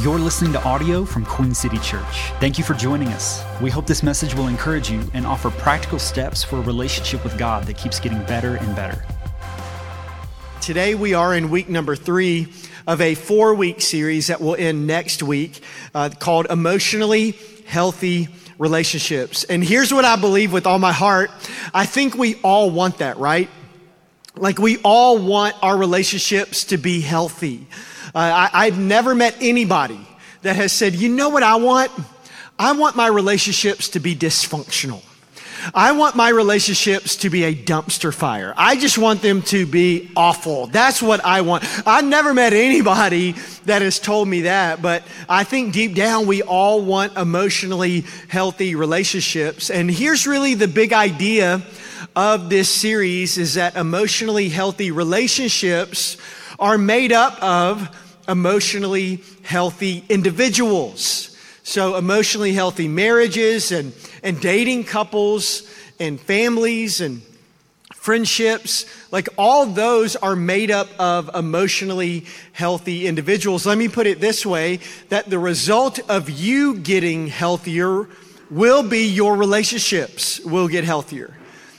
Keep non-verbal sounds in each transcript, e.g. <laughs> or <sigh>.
You're listening to audio from Queen City Church. Thank you for joining us. We hope this message will encourage you and offer practical steps for a relationship with God that keeps getting better and better. Today, we are in week number three of a four week series that will end next week uh, called Emotionally Healthy Relationships. And here's what I believe with all my heart I think we all want that, right? Like, we all want our relationships to be healthy. Uh, I, I've never met anybody that has said, you know what I want? I want my relationships to be dysfunctional. I want my relationships to be a dumpster fire. I just want them to be awful. That's what I want. I've never met anybody that has told me that, but I think deep down we all want emotionally healthy relationships. And here's really the big idea of this series is that emotionally healthy relationships are made up of emotionally healthy individuals. So, emotionally healthy marriages and, and dating couples and families and friendships, like all those are made up of emotionally healthy individuals. Let me put it this way that the result of you getting healthier will be your relationships will get healthier.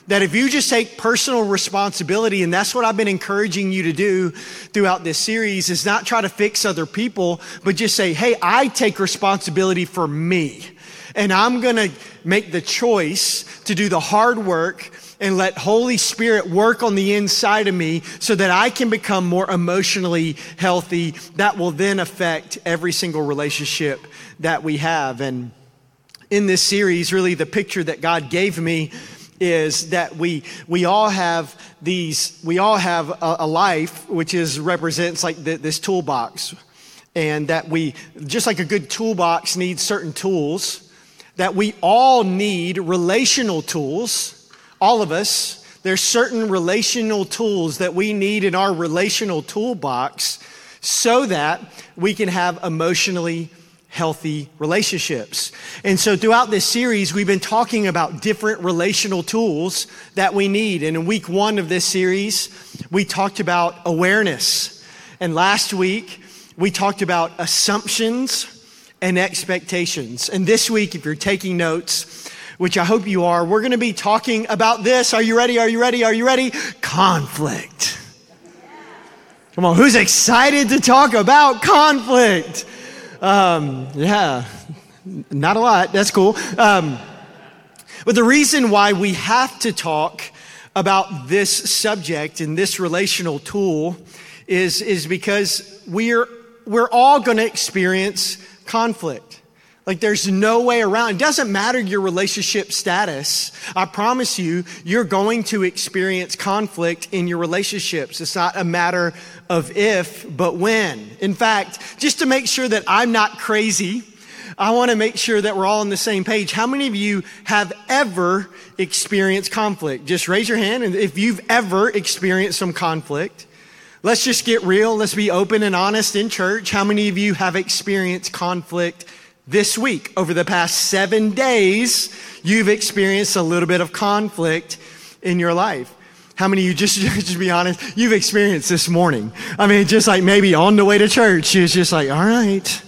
That if you just take personal responsibility, and that's what I've been encouraging you to do throughout this series, is not try to fix other people, but just say, hey, I take responsibility for me. And I'm going to make the choice to do the hard work and let Holy Spirit work on the inside of me so that I can become more emotionally healthy. That will then affect every single relationship that we have. And in this series, really the picture that God gave me is that we we all have these we all have a, a life which is represents like the, this toolbox. And that we just like a good toolbox needs certain tools that we all need relational tools all of us. There's certain relational tools that we need in our relational toolbox so that we can have emotionally healthy relationships. And so throughout this series, we've been talking about different relational tools that we need. And in week one of this series, we talked about awareness. And last week, we talked about assumptions and expectations. And this week, if you're taking notes, which I hope you are, we're going to be talking about this. Are you ready? Are you ready? Are you ready? Conflict. Come on, who's excited to talk about conflict? Um, yeah, not a lot. That's cool. Um, but the reason why we have to talk about this subject and this relational tool is, is because we're, we're all going to experience conflict. Like there's no way around. It doesn't matter your relationship status. I promise you, you're going to experience conflict in your relationships. It's not a matter of if, but when. In fact, just to make sure that I'm not crazy, I want to make sure that we're all on the same page. How many of you have ever experienced conflict? Just raise your hand and if you've ever experienced some conflict. Let's just get real. Let's be open and honest in church. How many of you have experienced conflict this week, over the past seven days, you've experienced a little bit of conflict in your life. How many of you, just, <laughs> just be honest, you've experienced this morning? I mean, just like maybe on the way to church, it's just like, all right,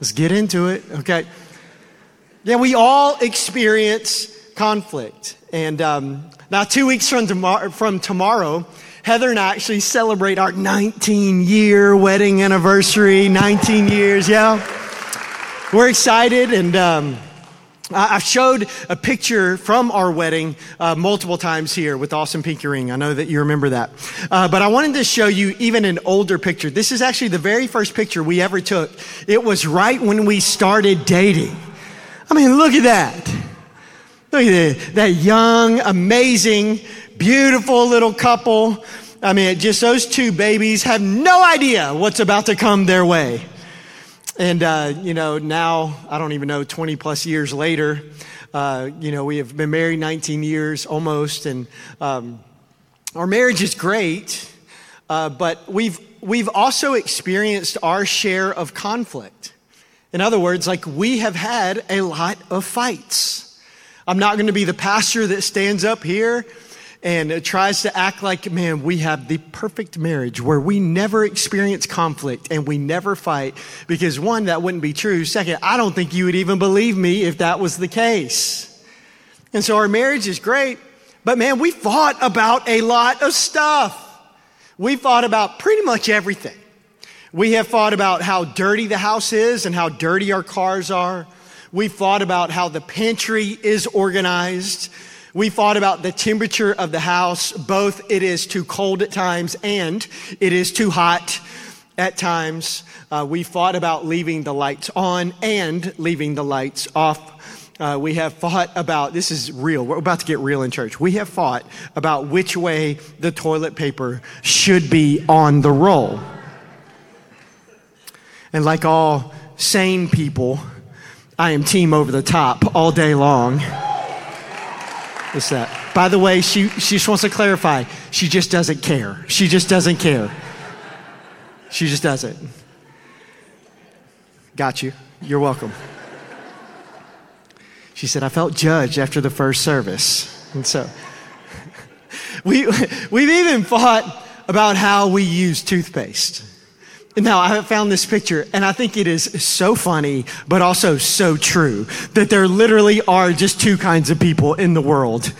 let's get into it, okay? Yeah, we all experience conflict. And um, now, two weeks from, tomorrow, from tomorrow, Heather and I actually celebrate our 19 year wedding anniversary. 19 years, yeah. We're excited, and um, I've showed a picture from our wedding uh, multiple times here with Awesome Pinky Ring. I know that you remember that. Uh, but I wanted to show you even an older picture. This is actually the very first picture we ever took. It was right when we started dating. I mean, look at that. Look at that, that young, amazing, beautiful little couple. I mean, just those two babies have no idea what's about to come their way. And, uh, you know, now, I don't even know, 20 plus years later, uh, you know, we have been married 19 years almost, and um, our marriage is great, uh, but we've, we've also experienced our share of conflict. In other words, like we have had a lot of fights. I'm not going to be the pastor that stands up here and tries to act like, man, we have the perfect marriage where we never experience conflict and we never fight. Because one, that wouldn't be true. Second, I don't think you would even believe me if that was the case. And so our marriage is great, but man, we fought about a lot of stuff. We fought about pretty much everything. We have fought about how dirty the house is and how dirty our cars are. We fought about how the pantry is organized. We fought about the temperature of the house. Both it is too cold at times and it is too hot at times. Uh, we fought about leaving the lights on and leaving the lights off. Uh, we have fought about, this is real, we're about to get real in church. We have fought about which way the toilet paper should be on the roll. And like all sane people, I am team over the top all day long. What's that? By the way, she, she just wants to clarify. She just doesn't care. She just doesn't care. She just doesn't. Got you. You're welcome. She said, I felt judged after the first service. And so <laughs> we, we've even fought about how we use toothpaste. Now, I found this picture, and I think it is so funny, but also so true that there literally are just two kinds of people in the world.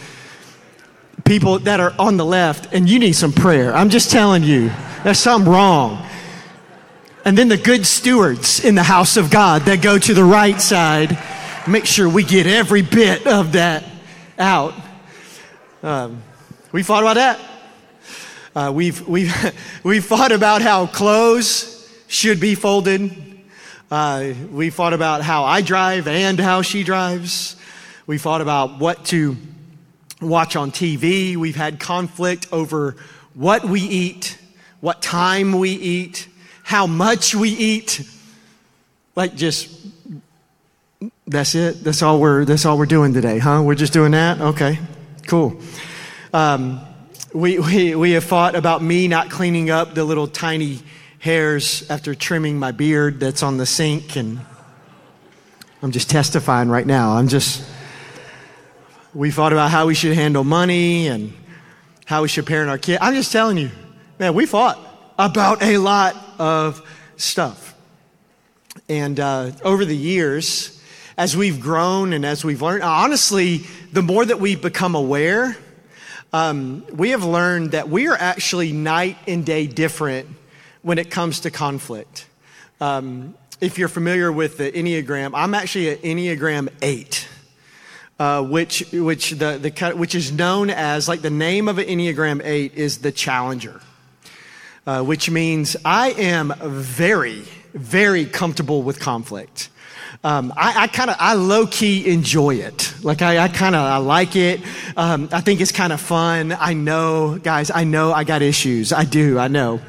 People that are on the left, and you need some prayer. I'm just telling you, there's something wrong. And then the good stewards in the house of God that go to the right side, make sure we get every bit of that out. Um, we thought about that. Uh, we've, we've, <laughs> we've thought about how clothes should be folded. Uh, we thought about how I drive and how she drives. We thought about what to watch on TV. We've had conflict over what we eat, what time we eat, how much we eat. Like just that's it. That's all we're that's all we're doing today, huh? We're just doing that. Okay, cool. Um, we, we, we have fought about me not cleaning up the little tiny hairs after trimming my beard that's on the sink. And I'm just testifying right now. I'm just, we fought about how we should handle money and how we should parent our kid. I'm just telling you, man, we fought about a lot of stuff. And uh, over the years, as we've grown and as we've learned, honestly, the more that we've become aware, um, we have learned that we are actually night and day different when it comes to conflict. Um, if you're familiar with the Enneagram, I'm actually an Enneagram 8. Uh, which which the, the which is known as like the name of an Enneagram 8 is the challenger. Uh, which means I am very, very comfortable with conflict um, I, I kind of, I low key enjoy it. Like I, I kind of, I like it. Um, I think it's kind of fun. I know, guys, I know I got issues. I do, I know.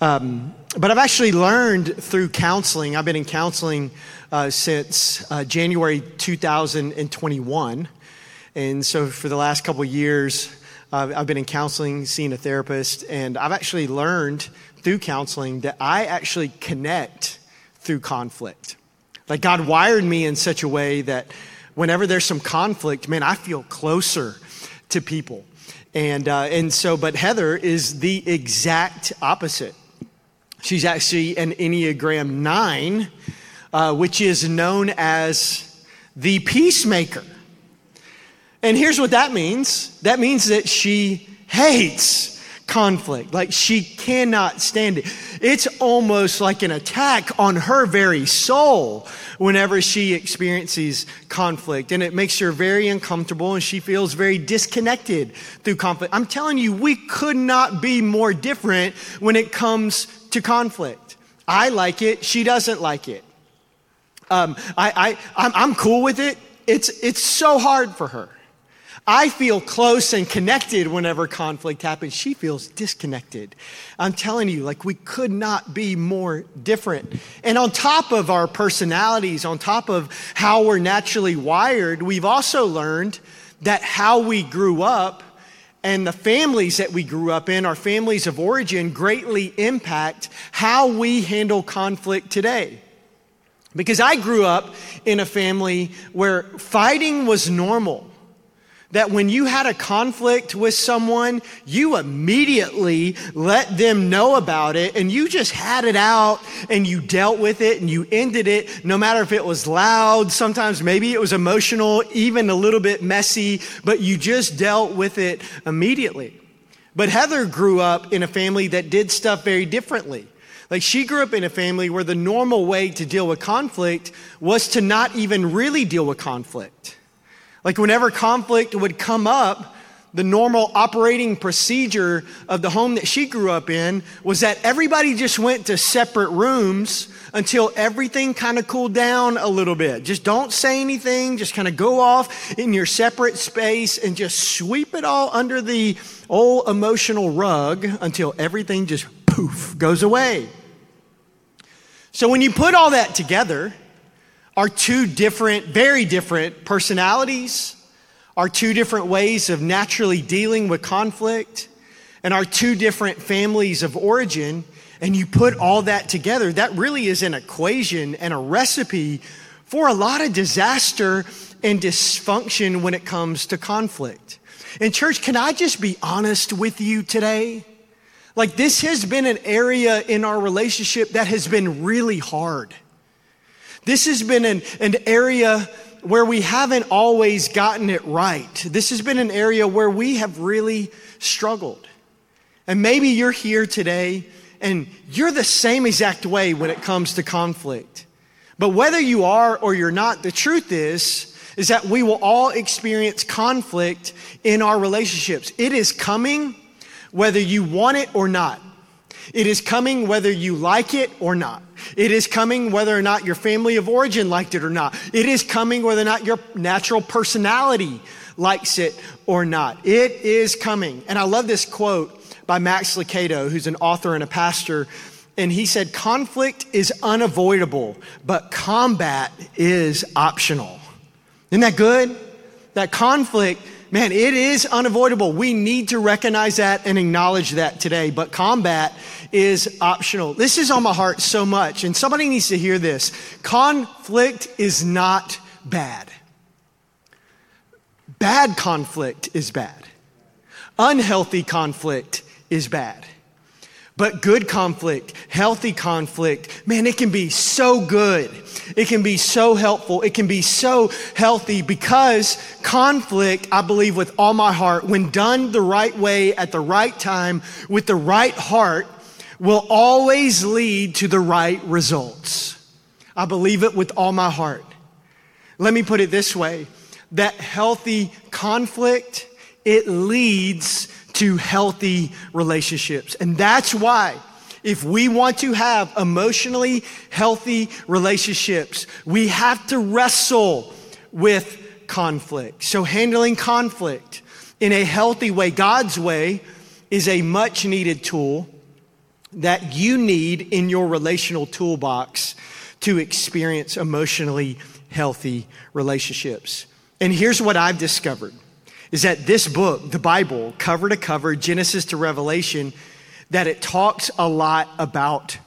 Um, but I've actually learned through counseling. I've been in counseling uh, since uh, January 2021, and so for the last couple years, uh, I've been in counseling, seeing a therapist, and I've actually learned through counseling that I actually connect through conflict. Like God wired me in such a way that whenever there's some conflict, man, I feel closer to people. And, uh, and so, but Heather is the exact opposite. She's actually an Enneagram 9, uh, which is known as the peacemaker. And here's what that means that means that she hates conflict. Like she cannot stand it. It's almost like an attack on her very soul whenever she experiences conflict. And it makes her very uncomfortable and she feels very disconnected through conflict. I'm telling you, we could not be more different when it comes to conflict. I like it. She doesn't like it. Um, I, I, I'm, I'm cool with it. It's, it's so hard for her. I feel close and connected whenever conflict happens. She feels disconnected. I'm telling you, like, we could not be more different. And on top of our personalities, on top of how we're naturally wired, we've also learned that how we grew up and the families that we grew up in, our families of origin, greatly impact how we handle conflict today. Because I grew up in a family where fighting was normal. That when you had a conflict with someone, you immediately let them know about it and you just had it out and you dealt with it and you ended it, no matter if it was loud, sometimes maybe it was emotional, even a little bit messy, but you just dealt with it immediately. But Heather grew up in a family that did stuff very differently. Like she grew up in a family where the normal way to deal with conflict was to not even really deal with conflict. Like whenever conflict would come up, the normal operating procedure of the home that she grew up in was that everybody just went to separate rooms until everything kind of cooled down a little bit. Just don't say anything, just kind of go off in your separate space and just sweep it all under the old emotional rug until everything just poof goes away. So when you put all that together, are two different, very different personalities, are two different ways of naturally dealing with conflict, and are two different families of origin. And you put all that together, that really is an equation and a recipe for a lot of disaster and dysfunction when it comes to conflict. And, church, can I just be honest with you today? Like, this has been an area in our relationship that has been really hard. This has been an, an area where we haven't always gotten it right. This has been an area where we have really struggled. And maybe you're here today and you're the same exact way when it comes to conflict. But whether you are or you're not, the truth is, is that we will all experience conflict in our relationships. It is coming whether you want it or not. It is coming whether you like it or not. It is coming whether or not your family of origin liked it or not. It is coming whether or not your natural personality likes it or not. It is coming. And I love this quote by Max Lucado, who's an author and a pastor. And he said, conflict is unavoidable, but combat is optional. Isn't that good? That conflict man, it is unavoidable. We need to recognize that and acknowledge that today. But combat is optional. This is on my heart so much, and somebody needs to hear this. Conflict is not bad. Bad conflict is bad. Unhealthy conflict is bad. But good conflict, healthy conflict, man, it can be so good. It can be so helpful. It can be so healthy because conflict, I believe with all my heart, when done the right way at the right time with the right heart, will always lead to the right results. I believe it with all my heart. Let me put it this way that healthy conflict, it leads to healthy relationships. And that's why if we want to have emotionally healthy relationships, we have to wrestle with conflict. So handling conflict in a healthy way, God's way, is a much needed tool that you need in your relational toolbox to experience emotionally healthy relationships. And here's what I've discovered is that this book, the Bible, cover to cover, Genesis to Revelation, that it talks a lot about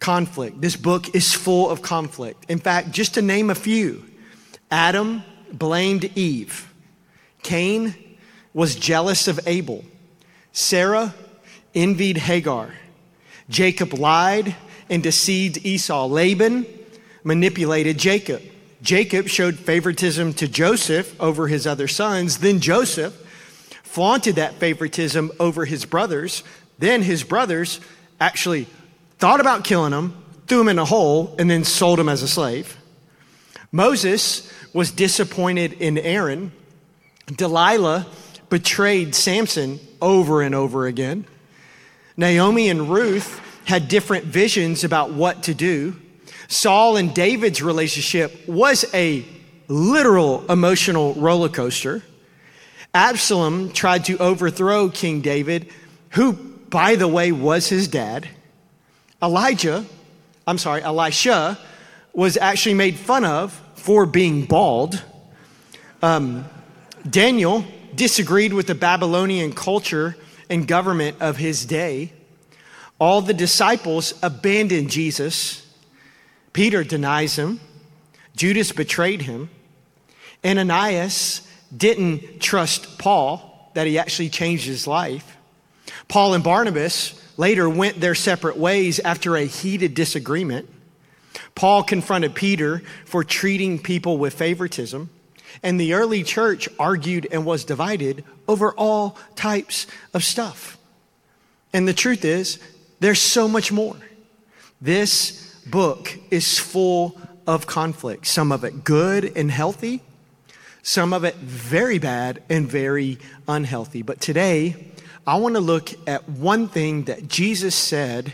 conflict. This book is full of conflict. In fact, just to name a few, Adam blamed Eve. Cain was jealous of Abel. Sarah envied Hagar. Jacob lied and deceived Esau. Laban manipulated Jacob. Jacob showed favoritism to Joseph over his other sons. Then Joseph flaunted that favoritism over his brothers. Then his brothers actually thought about killing him, threw him in a hole, and then sold him as a slave. Moses was disappointed in Aaron. Delilah betrayed Samson over and over again. Naomi and Ruth had different visions about what to do. Saul and David's relationship was a literal emotional roller coaster. Absalom tried to overthrow King David, who, by the way, was his dad. Elijah, I'm sorry, Elisha, was actually made fun of for being bald. Um, Daniel disagreed with the Babylonian culture and government of his day. All the disciples abandoned Jesus. Peter denies him. Judas betrayed him. Ananias didn't trust Paul, that he actually changed his life. Paul and Barnabas later went their separate ways after a heated disagreement. Paul confronted Peter for treating people with favoritism, and the early church argued and was divided over all types of stuff. And the truth is, there's so much more. This book is full of conflict, some of it good and healthy, some of it very bad and very unhealthy. But today, I want to look at one thing that Jesus said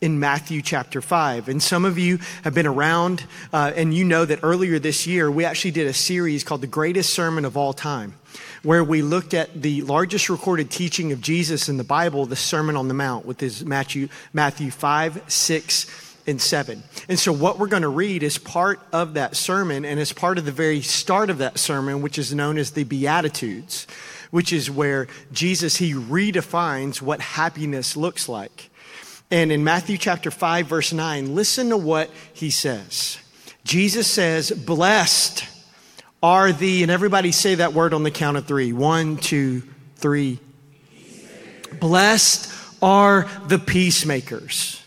in Matthew chapter 5. And some of you have been around, uh, and you know that earlier this year, we actually did a series called The Greatest Sermon of All Time, where we looked at the largest recorded teaching of Jesus in the Bible, the Sermon on the Mount, with his Matthew, Matthew 5, 6, and 7. And so, what we're going to read is part of that sermon, and it's part of the very start of that sermon, which is known as the Beatitudes, which is where Jesus, he redefines what happiness looks like. And in Matthew chapter 5, verse 9, listen to what he says. Jesus says, Blessed are the, and everybody say that word on the count of three. One, two, three. Blessed are the peacemakers,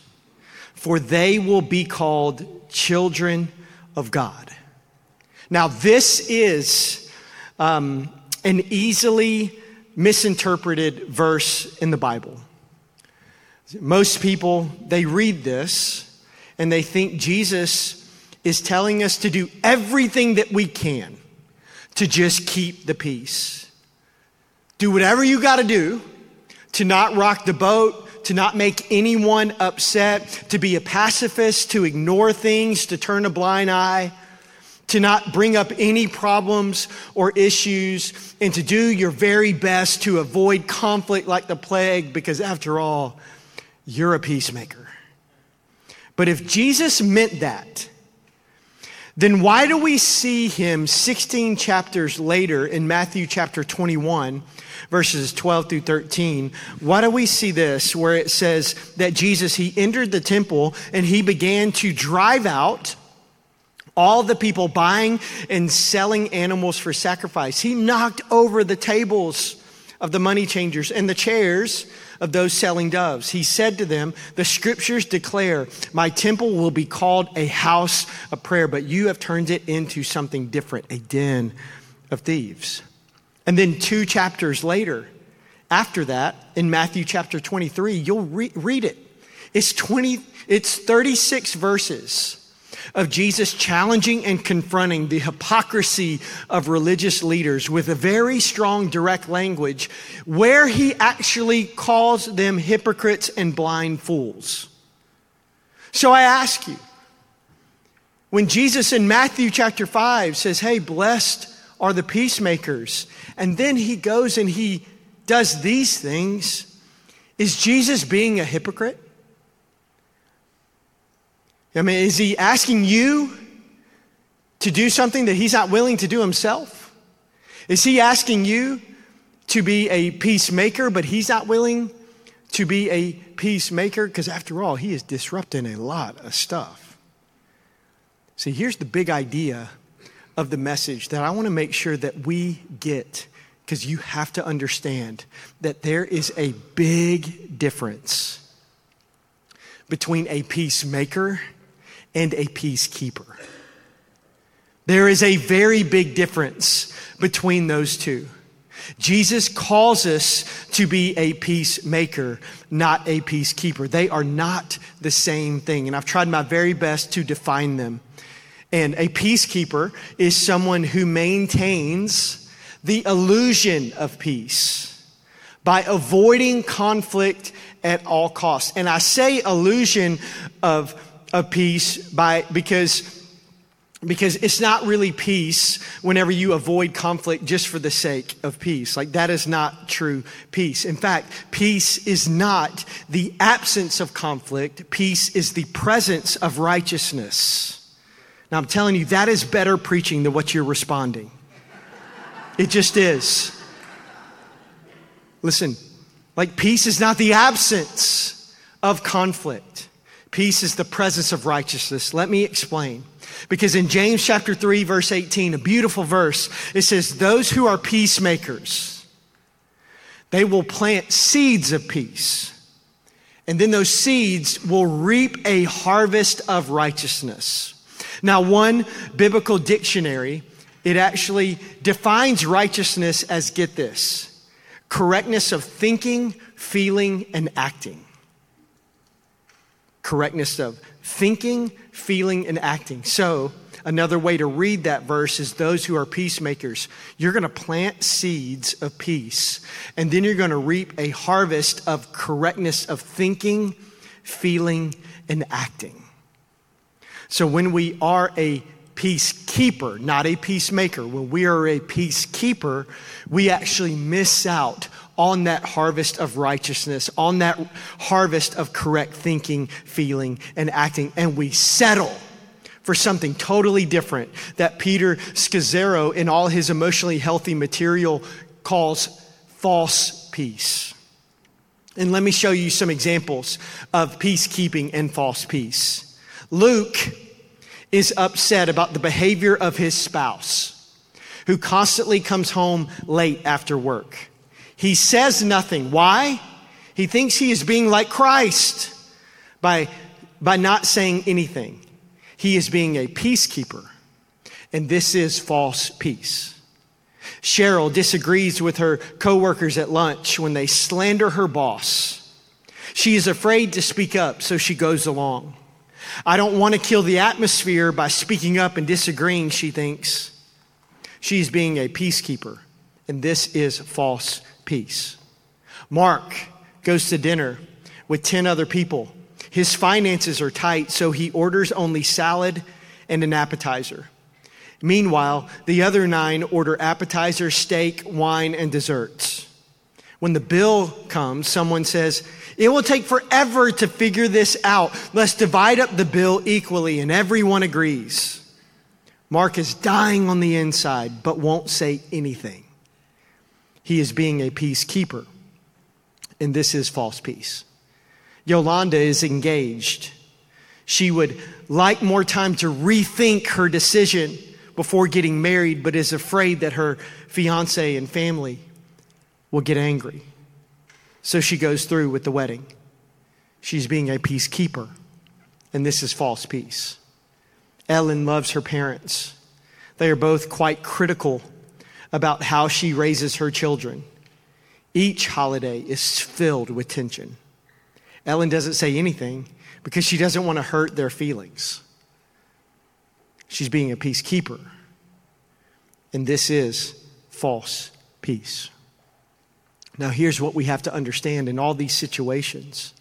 for they will be called children of God. Now, this is um, an easily misinterpreted verse in the Bible. Most people, they read this and they think Jesus is telling us to do everything that we can to just keep the peace. Do whatever you got to do to not rock the boat, to not make anyone upset, to be a pacifist, to ignore things, to turn a blind eye, to not bring up any problems or issues, and to do your very best to avoid conflict like the plague, because after all, you're a peacemaker. But if Jesus meant that, then why do we see him 16 chapters later in Matthew chapter 21, verses 12 through 13? Why do we see this where it says that Jesus, he entered the temple and he began to drive out all the people buying and selling animals for sacrifice? He knocked over the tables of the money changers and the chairs of those selling doves. He said to them, The scriptures declare, My temple will be called a house of prayer, but you have turned it into something different, a den of thieves. And then two chapters later, after that, in Matthew chapter 23, you'll re- read it. It's 20, it's 36 verses of Jesus challenging and confronting the hypocrisy of religious leaders with a very strong, direct language where he actually calls them hypocrites and blind fools. So I ask you, when Jesus in Matthew chapter 5 says, Hey, blessed are the peacemakers, and then he goes and he does these things, is Jesus being a hypocrite? I mean, is he asking you to do something that he's not willing to do himself? Is he asking you to be a peacemaker, but he's not willing to be a peacemaker? Because after all, he is disrupting a lot of stuff. See, here's the big idea of the message that I want to make sure that we get, because you have to understand that there is a big difference between a peacemaker and a peacekeeper. There is a very big difference between those two. Jesus calls us to be a peacemaker, not a peacekeeper. They are not the same thing, and I've tried my very best to define them. And a peacekeeper is someone who maintains the illusion of peace by avoiding conflict at all costs. And I say illusion of of peace by because because it's not really peace whenever you avoid conflict just for the sake of peace. Like that is not true peace. In fact, peace is not the absence of conflict. Peace is the presence of righteousness. Now I'm telling you, that is better preaching than what you're responding. It just is. Listen, like peace is not the absence of conflict. Peace is the presence of righteousness. Let me explain. Because in James chapter 3, verse 18, a beautiful verse, it says, Those who are peacemakers, they will plant seeds of peace. And then those seeds will reap a harvest of righteousness. Now, one biblical dictionary, it actually defines righteousness as get this correctness of thinking, feeling, and acting. Correctness of thinking, feeling, and acting. So, another way to read that verse is those who are peacemakers. You're going to plant seeds of peace, and then you're going to reap a harvest of correctness of thinking, feeling, and acting. So, when we are a peacekeeper, not a peacemaker, when we are a peacekeeper, we actually miss out on that harvest of righteousness, on that harvest of correct thinking, feeling, and acting, and we settle for something totally different that Peter Scazzero, in all his emotionally healthy material, calls false peace. And let me show you some examples of peacekeeping and false peace. Luke is upset about the behavior of his spouse, who constantly comes home late after work. He says nothing. Why? He thinks he is being like Christ by, by not saying anything. He is being a peacekeeper, and this is false peace. Cheryl disagrees with her coworkers at lunch when they slander her boss. She is afraid to speak up, so she goes along. I don't want to kill the atmosphere by speaking up and disagreeing, she thinks. She's being a peacekeeper, and this is false peace. Mark goes to dinner with 10 other people. His finances are tight, so he orders only salad and an appetizer. Meanwhile, the other nine order appetizer, steak, wine, and desserts. When the bill comes, someone says, It will take forever to figure this out. Let's divide up the bill equally, and everyone agrees. Mark is dying on the inside, but won't say anything. He is being a peacekeeper. And this is false peace. Yolanda is engaged. She would like more time to rethink her decision before getting married, but is afraid that her fiance and family will get angry. So she goes through with the wedding. She's being a peacekeeper, and this is false peace. Ellen loves her parents. They are both quite critical about how she raises her children. Each holiday is filled with tension. Ellen doesn't say anything because she doesn't want to hurt their feelings. She's being a peacekeeper. And this is false peace. Now, here's what we have to understand in all these situations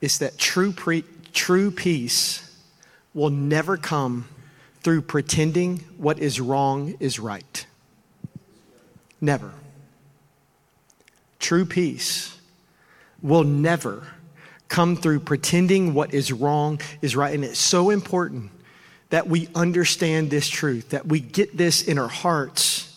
is that true, pre- true peace will never come through pretending what is wrong is right. Never. True peace will never come through pretending what is wrong is right. And it's so important that we understand this truth, that we get this in our hearts.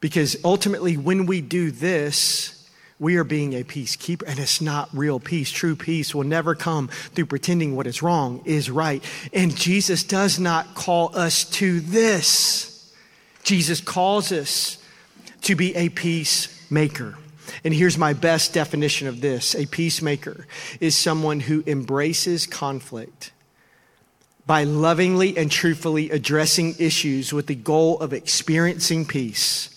Because ultimately, when we do this, we are being a peacekeeper, and it's not real peace. True peace will never come through pretending what is wrong is right. And Jesus does not call us to this. Jesus calls us to be a peacemaker. And here's my best definition of this a peacemaker is someone who embraces conflict by lovingly and truthfully addressing issues with the goal of experiencing peace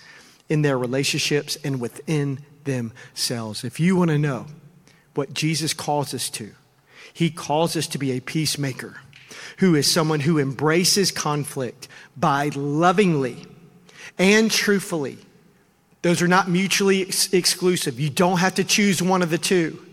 in their relationships and within themselves. If you want to know what Jesus calls us to, he calls us to be a peacemaker who is someone who embraces conflict by lovingly and truthfully. Those are not mutually ex- exclusive. You don't have to choose one of the two.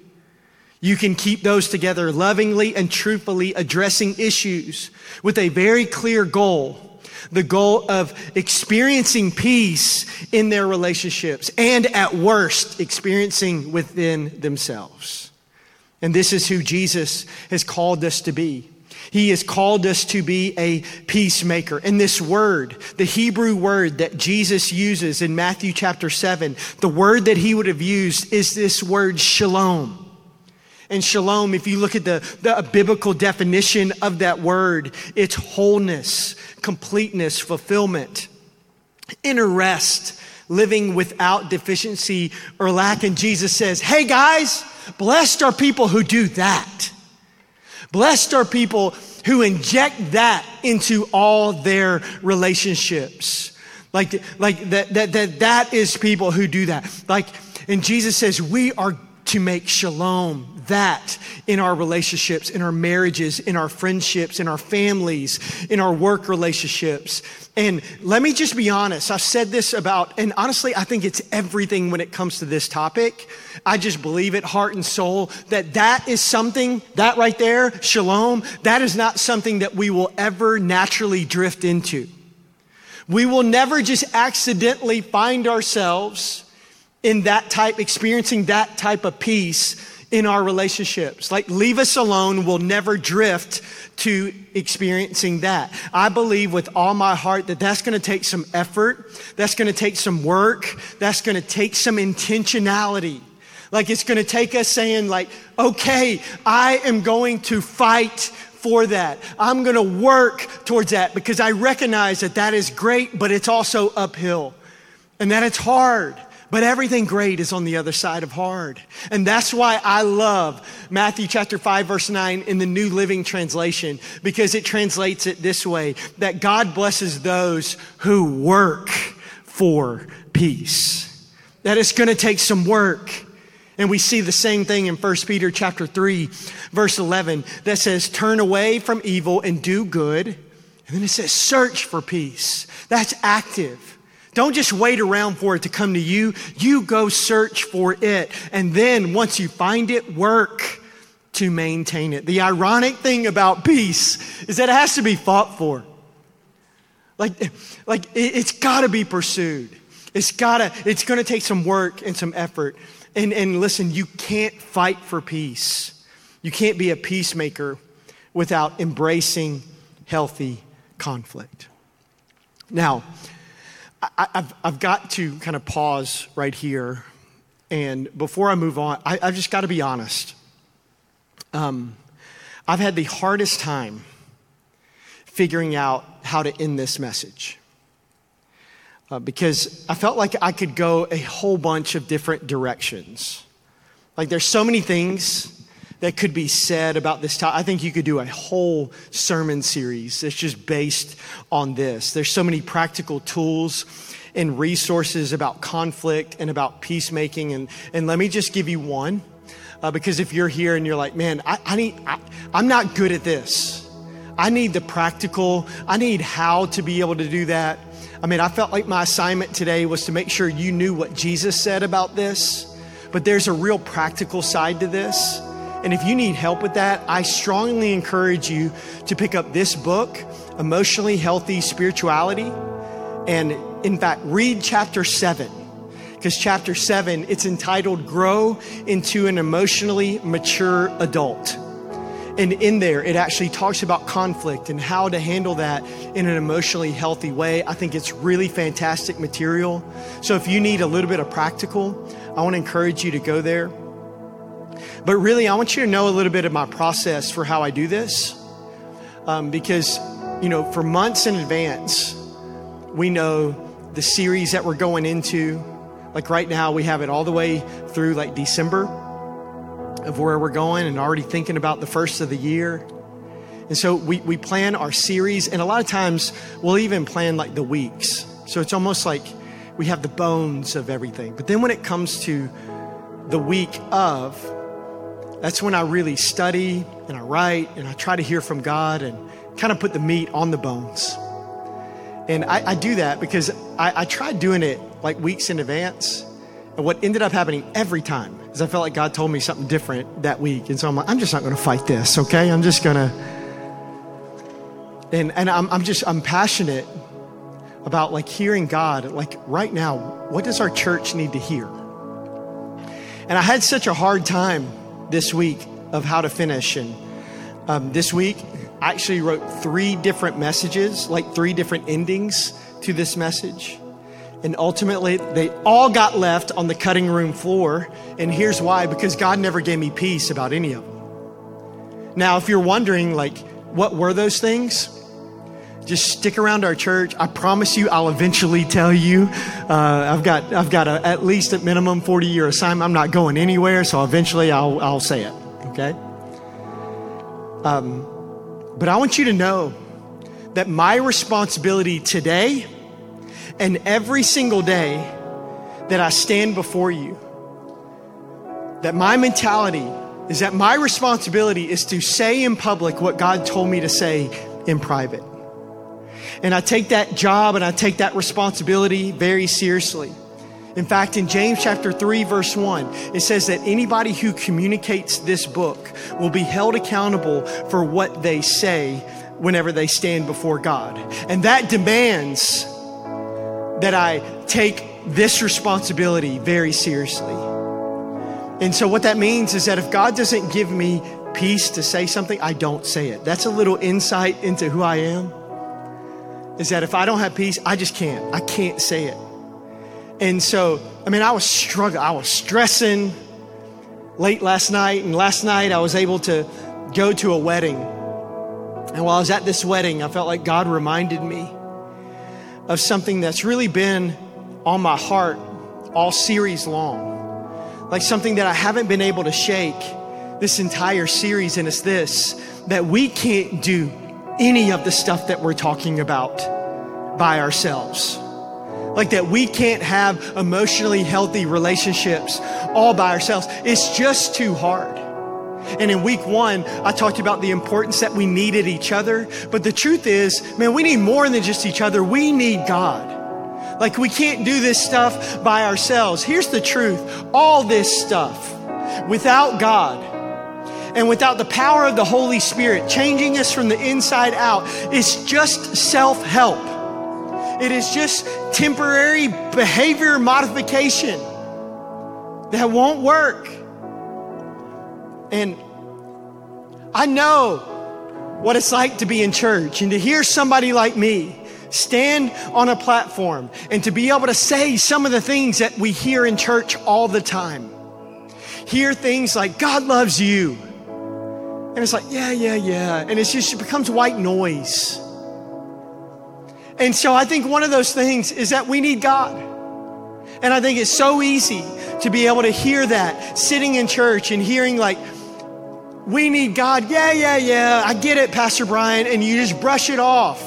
You can keep those together lovingly and truthfully addressing issues with a very clear goal the goal of experiencing peace in their relationships and at worst, experiencing within themselves. And this is who Jesus has called us to be. He has called us to be a peacemaker. And this word, the Hebrew word that Jesus uses in Matthew chapter 7, the word that he would have used is this word shalom. And shalom, if you look at the, the biblical definition of that word, it's wholeness, completeness, fulfillment, inner rest, living without deficiency or lack. And Jesus says, Hey guys, blessed are people who do that. Blessed are people who inject that into all their relationships. Like, like that, that, that, that is people who do that. Like, and Jesus says, we are to make shalom, that in our relationships, in our marriages, in our friendships, in our families, in our work relationships. And let me just be honest. I've said this about, and honestly, I think it's everything when it comes to this topic. I just believe it, heart and soul, that that is something, that right there, shalom, that is not something that we will ever naturally drift into. We will never just accidentally find ourselves in that type, experiencing that type of peace in our relationships. Like, leave us alone, we'll never drift to experiencing that. I believe with all my heart that that's gonna take some effort, that's gonna take some work, that's gonna take some intentionality. Like, it's gonna take us saying, like, okay, I am going to fight for that. I'm gonna work towards that because I recognize that that is great, but it's also uphill and that it's hard. But everything great is on the other side of hard. And that's why I love Matthew chapter 5 verse 9 in the New Living Translation because it translates it this way that God blesses those who work for peace. That it's going to take some work. And we see the same thing in 1 Peter chapter 3 verse 11 that says turn away from evil and do good. And then it says search for peace. That's active. Don't just wait around for it to come to you. You go search for it. And then once you find it, work to maintain it. The ironic thing about peace is that it has to be fought for. Like, like it's got to be pursued. It's gotta, it's gonna take some work and some effort. And, and listen, you can't fight for peace. You can't be a peacemaker without embracing healthy conflict. Now, I, have I've got to kind of pause right here. And before I move on, I, have just got to be honest. Um, I've had the hardest time figuring out how to end this message. Uh, because I felt like I could go a whole bunch of different directions. Like there's so many things that could be said about this topic. I think you could do a whole sermon series that's just based on this. There's so many practical tools and resources about conflict and about peacemaking. And, and let me just give you one. Uh, because if you're here and you're like, man, I, I need, I, I'm not good at this. I need the practical, I need how to be able to do that. I mean, I felt like my assignment today was to make sure you knew what Jesus said about this, but there's a real practical side to this. And if you need help with that, I strongly encourage you to pick up this book, Emotionally Healthy Spirituality. And in fact, read chapter seven, because chapter seven, it's entitled Grow into an Emotionally Mature Adult. And in there, it actually talks about conflict and how to handle that in an emotionally healthy way. I think it's really fantastic material. So if you need a little bit of practical, I want to encourage you to go there. But really, I want you to know a little bit of my process for how I do this. Um, because, you know, for months in advance, we know the series that we're going into. Like right now, we have it all the way through like December of where we're going and already thinking about the first of the year. And so we, we plan our series, and a lot of times we'll even plan like the weeks. So it's almost like we have the bones of everything. But then when it comes to the week of, that's when I really study and I write and I try to hear from God and kind of put the meat on the bones. And I, I do that because I, I, tried doing it like weeks in advance. And what ended up happening every time is I felt like God told me something different that week. And so I'm like, I'm just not going to fight this, okay? I'm just going to. And, and I'm, I'm just, I'm passionate about like hearing God, like right now, what does our church need to hear? And I had such a hard time this week of how to finish. And um, this week, I actually wrote three different messages, like three different endings to this message. And ultimately, they all got left on the cutting room floor. And here's why because God never gave me peace about any of them. Now, if you're wondering, like, what were those things? Just stick around our church. I promise you, I'll eventually tell you. Uh, I've got, I've got a, at least a minimum 40 year assignment. I'm not going anywhere, so eventually I'll, I'll say it. Okay? Um, but I want you to know that my responsibility today and every single day that I stand before you, that my mentality is that my responsibility is to say in public what God told me to say in private. And I take that job and I take that responsibility very seriously. In fact, in James chapter 3, verse 1, it says that anybody who communicates this book will be held accountable for what they say whenever they stand before God. And that demands that I take this responsibility very seriously. And so, what that means is that if God doesn't give me peace to say something, I don't say it. That's a little insight into who I am. Is that if I don't have peace, I just can't. I can't say it. And so, I mean, I was struggling, I was stressing late last night. And last night, I was able to go to a wedding. And while I was at this wedding, I felt like God reminded me of something that's really been on my heart all series long. Like something that I haven't been able to shake this entire series, and it's this that we can't do any of the stuff that we're talking about by ourselves. Like that we can't have emotionally healthy relationships all by ourselves. It's just too hard. And in week one, I talked about the importance that we needed each other. But the truth is, man, we need more than just each other. We need God. Like we can't do this stuff by ourselves. Here's the truth. All this stuff without God and without the power of the Holy Spirit changing us from the inside out it's just self help. It is just temporary behavior modification that won't work. And I know what it's like to be in church and to hear somebody like me stand on a platform and to be able to say some of the things that we hear in church all the time. Hear things like, God loves you. And it's like, yeah, yeah, yeah. And it's just, it becomes white noise. And so I think one of those things is that we need God. And I think it's so easy to be able to hear that sitting in church and hearing like, we need God. Yeah, yeah, yeah. I get it, Pastor Brian. And you just brush it off.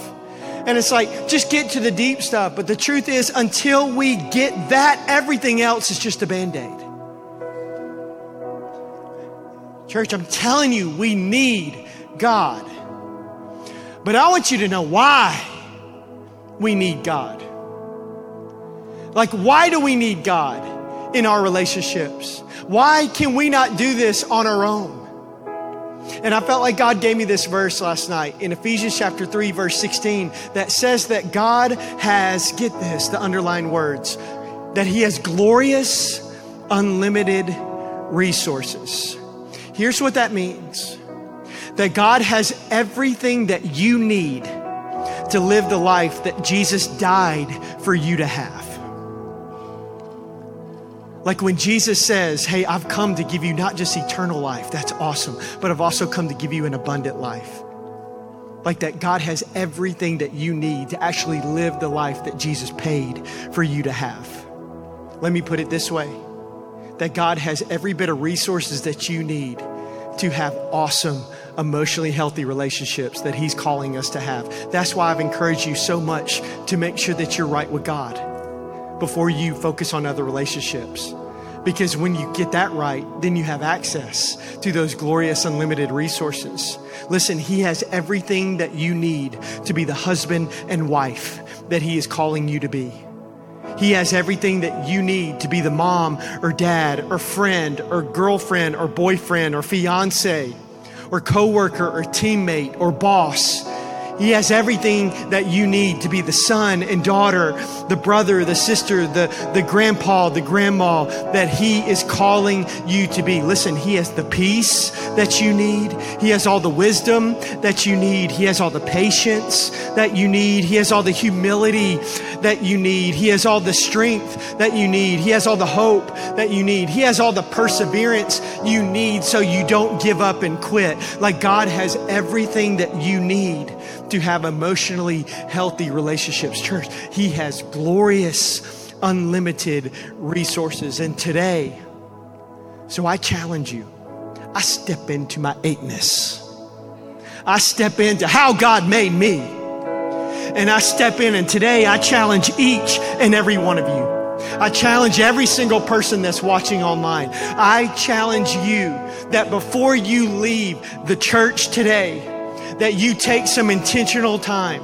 And it's like, just get to the deep stuff. But the truth is, until we get that, everything else is just a band aid. Church, I'm telling you, we need God. But I want you to know why we need God. Like, why do we need God in our relationships? Why can we not do this on our own? And I felt like God gave me this verse last night in Ephesians chapter 3, verse 16, that says that God has, get this, the underlined words, that He has glorious, unlimited resources. Here's what that means that God has everything that you need to live the life that Jesus died for you to have. Like when Jesus says, Hey, I've come to give you not just eternal life, that's awesome, but I've also come to give you an abundant life. Like that God has everything that you need to actually live the life that Jesus paid for you to have. Let me put it this way that God has every bit of resources that you need to have awesome, emotionally healthy relationships that He's calling us to have. That's why I've encouraged you so much to make sure that you're right with God before you focus on other relationships. Because when you get that right, then you have access to those glorious, unlimited resources. Listen, He has everything that you need to be the husband and wife that He is calling you to be. He has everything that you need to be the mom or dad or friend or girlfriend or boyfriend or fiance or coworker or teammate or boss He has everything that you need to be the son and daughter, the brother, the sister, the, the grandpa, the grandma that He is calling you to be. Listen, He has the peace that you need. He has all the wisdom that you need. He has all the patience that you need. He has all the humility that you need. He has all the strength that you need. He has all the hope that you need. He has all the perseverance you need so you don't give up and quit. Like God has everything that you need to have emotionally healthy relationships. Church, He has glorious, unlimited resources. And today, so I challenge you, I step into my eightness. I step into how God made me. And I step in, and today I challenge each and every one of you. I challenge every single person that's watching online. I challenge you that before you leave the church today, that you take some intentional time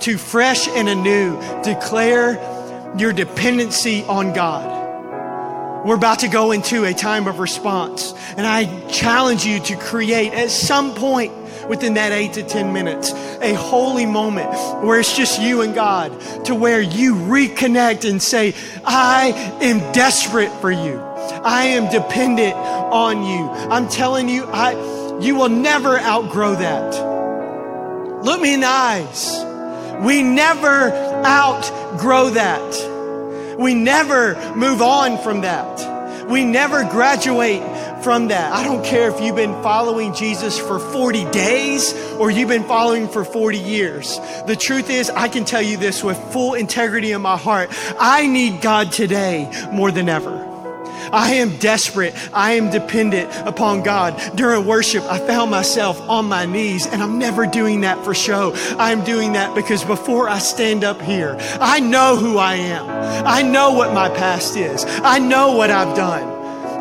to fresh and anew declare your dependency on God. We're about to go into a time of response, and I challenge you to create at some point within that eight to 10 minutes a holy moment where it's just you and God to where you reconnect and say, I am desperate for you. I am dependent on you. I'm telling you, I, you will never outgrow that. Look me in the eyes. We never outgrow that. We never move on from that. We never graduate from that. I don't care if you've been following Jesus for 40 days or you've been following for 40 years. The truth is, I can tell you this with full integrity in my heart. I need God today more than ever. I am desperate. I am dependent upon God. During worship, I found myself on my knees, and I'm never doing that for show. I'm doing that because before I stand up here, I know who I am. I know what my past is. I know what I've done.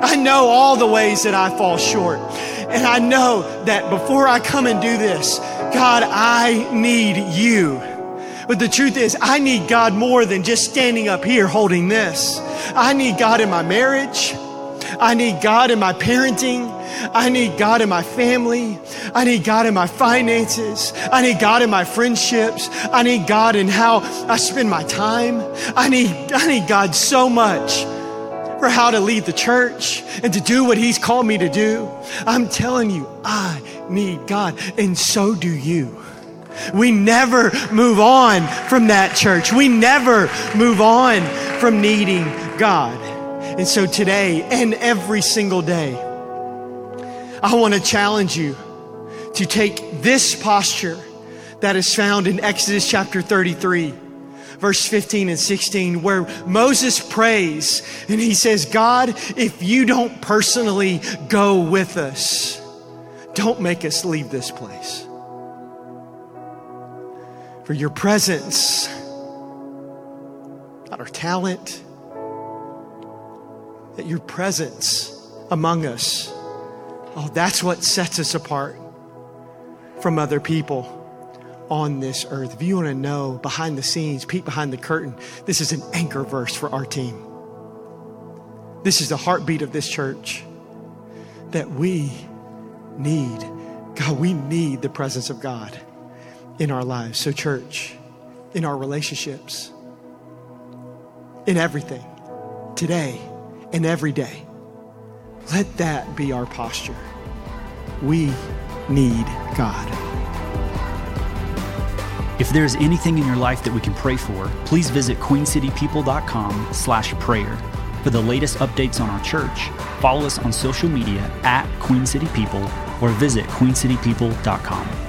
I know all the ways that I fall short. And I know that before I come and do this, God, I need you. But the truth is, I need God more than just standing up here holding this. I need God in my marriage. I need God in my parenting. I need God in my family. I need God in my finances. I need God in my friendships. I need God in how I spend my time. I need, I need God so much for how to lead the church and to do what He's called me to do. I'm telling you, I need God, and so do you. We never move on from that church. We never move on from needing God. And so today and every single day, I want to challenge you to take this posture that is found in Exodus chapter 33, verse 15 and 16, where Moses prays and he says, God, if you don't personally go with us, don't make us leave this place. For your presence, not our talent, that your presence among us, oh, that's what sets us apart from other people on this earth. If you want to know behind the scenes, peek behind the curtain, this is an anchor verse for our team. This is the heartbeat of this church that we need. God, we need the presence of God in our lives. So, church, in our relationships, in everything, today and every day, let that be our posture. We need God. If there is anything in your life that we can pray for, please visit queencitypeople.com slash prayer. For the latest updates on our church, follow us on social media at Queen City People or visit queencitypeople.com.